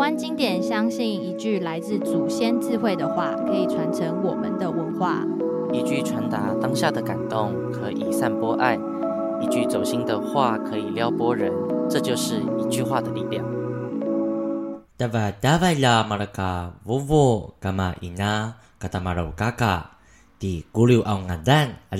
湾经典相信一句来自祖先智慧的话，可以传承我们的文化。一句传达当下的感动，可以散播爱；一句走心的话，可以撩拨人。这就是一句话的力量。大瓦大瓦拉马拉卡，呜呜，干嘛伊娜，嘎达马罗嘎嘎，滴咕噜奥安丹，阿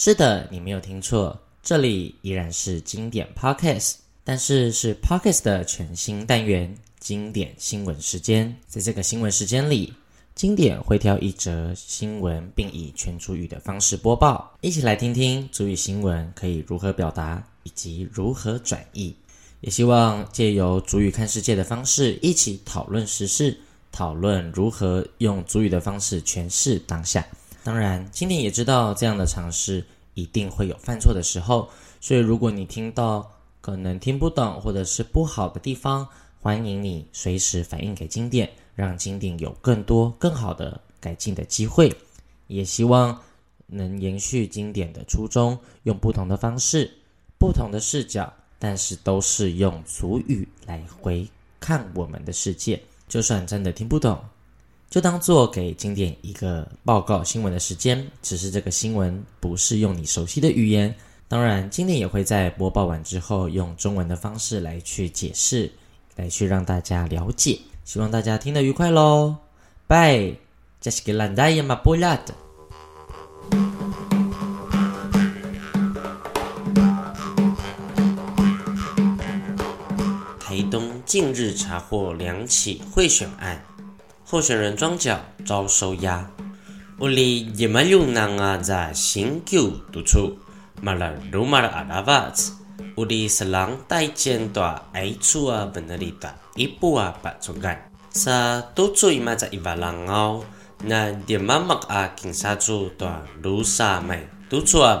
是的，你没有听错，这里依然是经典 Podcast，但是是 Podcast 的全新单元——经典新闻时间。在这个新闻时间里，经典会挑一则新闻，并以全族语的方式播报，一起来听听族语新闻可以如何表达，以及如何转译。也希望借由族语看世界的方式，一起讨论时事，讨论如何用族语的方式诠释当下。当然，经典也知道这样的尝试一定会有犯错的时候，所以如果你听到可能听不懂或者是不好的地方，欢迎你随时反映给经典。让经典有更多更好的改进的机会，也希望能延续经典的初衷，用不同的方式、不同的视角，但是都是用俗语来回看我们的世界。就算真的听不懂，就当做给经典一个报告新闻的时间。只是这个新闻不是用你熟悉的语言，当然经典也会在播报完之后用中文的方式来去解释，来去让大家了解。希望大家听得愉快喽，拜！这是个烂大爷嘛，不辣的。台东近日查获两起贿选案，候选人庄脚遭收押。屋里也没有人啊，在新旧督促，马拉鲁马拉阿拉瓦子，屋里是人带剑大爱处啊，本那里大。一步啊，把出干。sa 都做伊嘛在伊瓦朗奥，那点妈妈啊，警察组的卢沙美都做啊，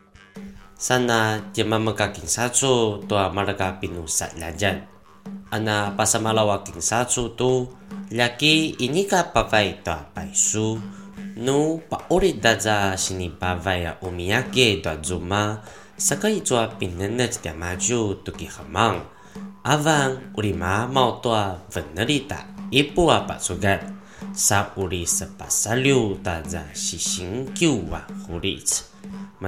啊，那不沙拉只在马祖都问那里，大在一步伊瓦朗奥，所以做啊，点么恩迪马祖。阿扎西卡马萨莫萨尔，阿卡马西巴萨纳瓦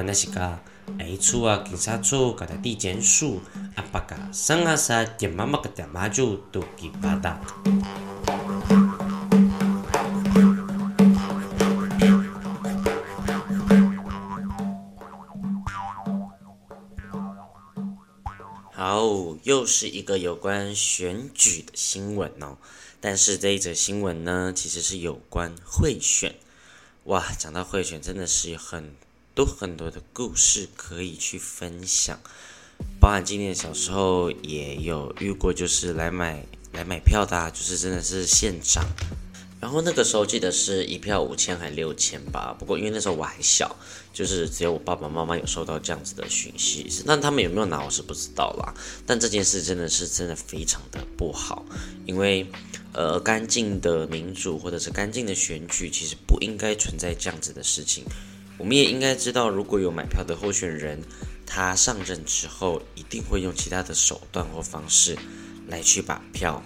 拉金藏古，大抓一抓九罗乌啊，警察处搞的地检署，阿巴卡桑阿萨点妈妈个点马酒都给巴达。又是一个有关选举的新闻哦，但是这一则新闻呢，其实是有关贿选。哇，讲到贿选，真的是很都很多的故事可以去分享。包含今年小时候也有遇过，就是来买来买票的，就是真的是现场。然后那个时候记得是一票五千还六千吧，不过因为那时候我还小，就是只有我爸爸妈妈有收到这样子的讯息，但他们有没有拿我是不知道啦。但这件事真的是真的非常的不好，因为呃干净的民主或者是干净的选举，其实不应该存在这样子的事情。我们也应该知道，如果有买票的候选人，他上任之后一定会用其他的手段或方式来去把票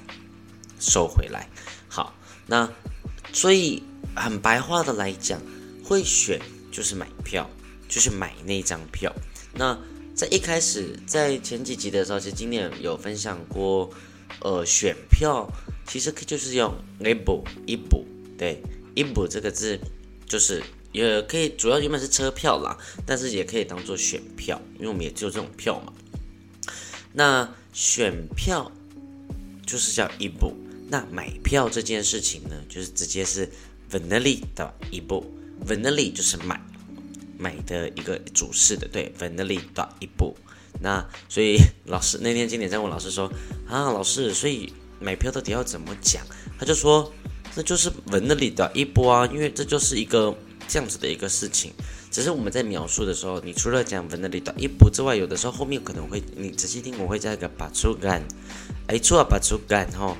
收回来。好。那，所以很白话的来讲，会选就是买票，就是买那张票。那在一开始，在前几集的时候，其实今年有分享过，呃，选票其实就是用一补一补，对，一补这个字就是也可以，主要原本是车票啦，但是也可以当做选票，因为我们也只有这种票嘛。那选票就是叫一补。那买票这件事情呢，就是直接是 veneli 的一步，veneli 就是买买的一个主事的，对，veneli 的一步。那所以 老师那天经典在问老师说啊，老师，所以买票到底要怎么讲？他就说，那就是 veneli 的一步啊，因为这就是一个这样子的一个事情。只是我们在描述的时候，你除了讲 veneli 的一步之外，有的时候后面可能会你仔细听，我会加一个 b a t u g a n 哎，错啊，batzugan 哈。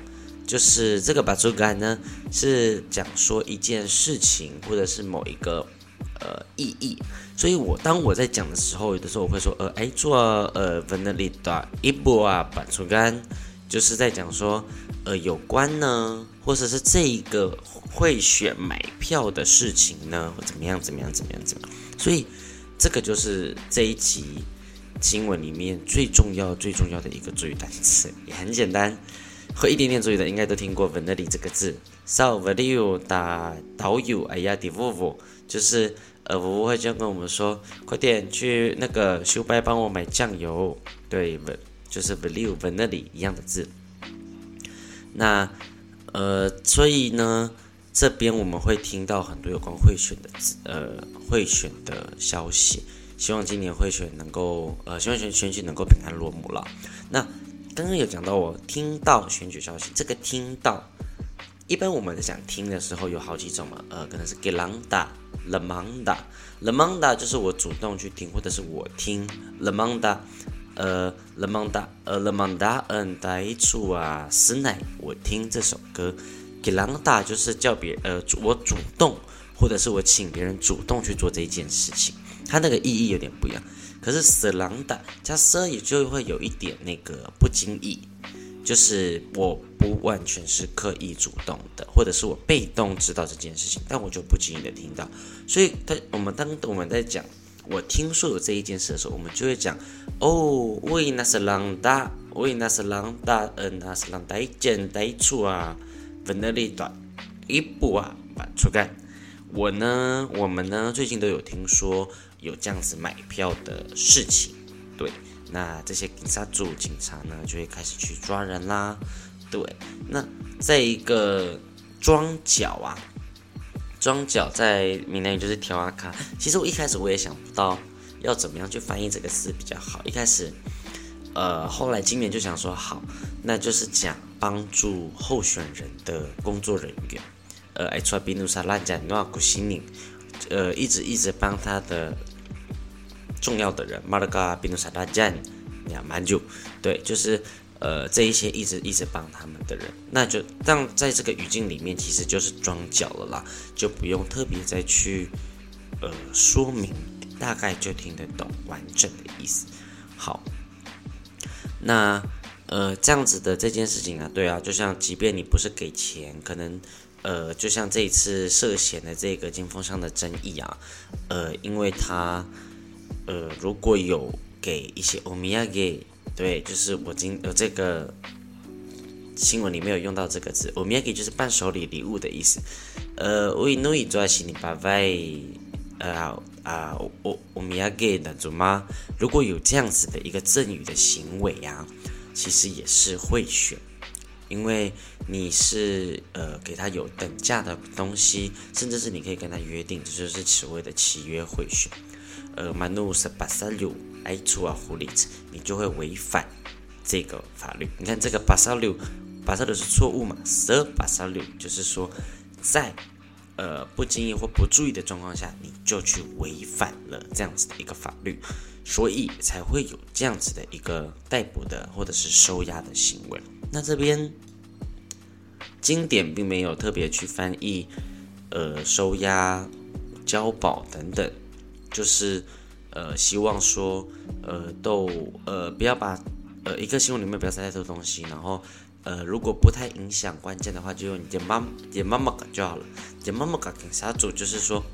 就是这个把竹竿呢，是讲说一件事情或者是某一个呃意义，所以我当我在讲的时候，有的时候我会说呃哎做呃 venelita 一波啊把竹竿，就是在讲说呃有关呢，或者是这一个贿选买票的事情呢，或怎么样怎么样怎么样怎么样，所以这个就是这一集新闻里面最重要最重要的一个注意单词，也很简单。会一点点注意的，应该都听过 veneli 这个字。，so value 打导游，哎呀，的夫妇就是呃，我会这样跟我们说，快点去那个修白帮我买酱油。对，就是 veneli veneli 一样的字。那呃，所以呢，这边我们会听到很多有关贿选的，呃，贿选的消息。希望今年贿选能够，呃，希望选选举能够平安落幕了。那。刚刚有讲到，我听到选举消息，这个听到，一般我们在讲听的时候有好几种嘛，呃，可能是 gelanda，lemanda，lemanda 就是我主动去听，或者是我听 lemanda，呃，lemanda，呃，lemanda，嗯，带出啊，斯乃，我听这首歌，gelanda 就是叫别，呃，我主动，或者是我请别人主动去做这件事情，它那个意义有点不一样。可是死狼的加瑟也就会有一点那个不经意，就是我不完全是刻意主动的，或者是我被动知道这件事情，但我就不经意的听到。所以，他我们当我们在讲我听说有这一件事的时候，我们就会讲哦，喂，那是狼大，喂，那是狼大，嗯，那是狼大一件带出啊，分那里短一步啊，把出干。我呢，我们呢，最近都有听说。有这样子买票的事情，对，那这些警察组警察呢，就会开始去抓人啦，对，那在一个庄脚啊，庄脚在闽南语就是条仔脚。其实我一开始我也想不到要怎么样去翻译这个词比较好，一开始，呃，后来今年就想说好，那就是讲帮助候选人的工作人员，呃，爱出来比努沙拉讲诺古西宁，呃，一直一直帮他的。重要的人，马拉嘎、比努萨达詹、亚曼就，对，就是呃这一些一直一直帮他们的人，那就当在这个语境里面，其实就是装脚了啦，就不用特别再去呃说明，大概就听得懂完整的意思。好，那呃这样子的这件事情啊，对啊，就像即便你不是给钱，可能呃就像这一次涉嫌的这个金峰上的争议啊，呃因为他。呃，如果有给一些欧米亚给，对，就是我今呃这个新闻里面有用到这个字，欧米亚给就是伴手礼礼物的意思。呃，我努伊做西尼巴外，呃啊，欧欧米亚给的祖妈？如果有这样子的一个赠与的行为啊，其实也是贿选，因为你是呃给他有等价的东西，甚至是你可以跟他约定，这就是所谓的契约贿选。呃，马努是巴萨六爱出啊，狐狸子，你就会违反这个法律。你看这个巴萨六，巴萨六是错误嘛？十巴萨六就是说，在呃不经意或不注意的状况下，你就去违反了这样子的一个法律，所以才会有这样子的一个逮捕的或者是收押的行为。那这边经典并没有特别去翻译，呃，收押、交保等等。就是，呃，希望说，呃，都，呃，不要把，呃，一个新闻里面不要塞太多东西，然后，呃，如果不太影响关键的话，就用点妈，点妈妈就好了。点妈妈搞警察组就是说，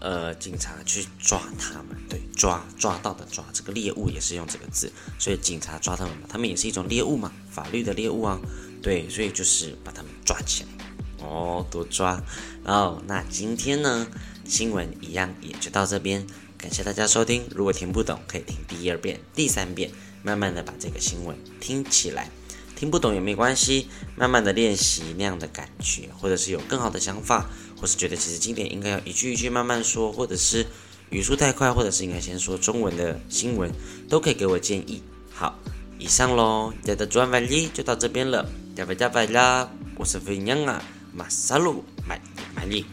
呃，警察去抓他们，对，抓抓到的抓，这个猎物也是用这个字，所以警察抓他们嘛，他们也是一种猎物嘛，法律的猎物啊，对，所以就是把他们抓起来，哦，多抓。然后，那今天呢？新闻一样也就到这边，感谢大家收听。如果听不懂，可以听第二遍、第三遍，慢慢的把这个新闻听起来。听不懂也没关系，慢慢的练习那样的感觉，或者是有更好的想法，我是觉得其实经典应该要一句一句慢慢说，或者是语速太快，或者是应该先说中文的新闻，都可以给我建议。好，以上喽，今天的专访里就到这边了，拜拜拜拜啦，我是飞娘啊，马萨鲁，买买力。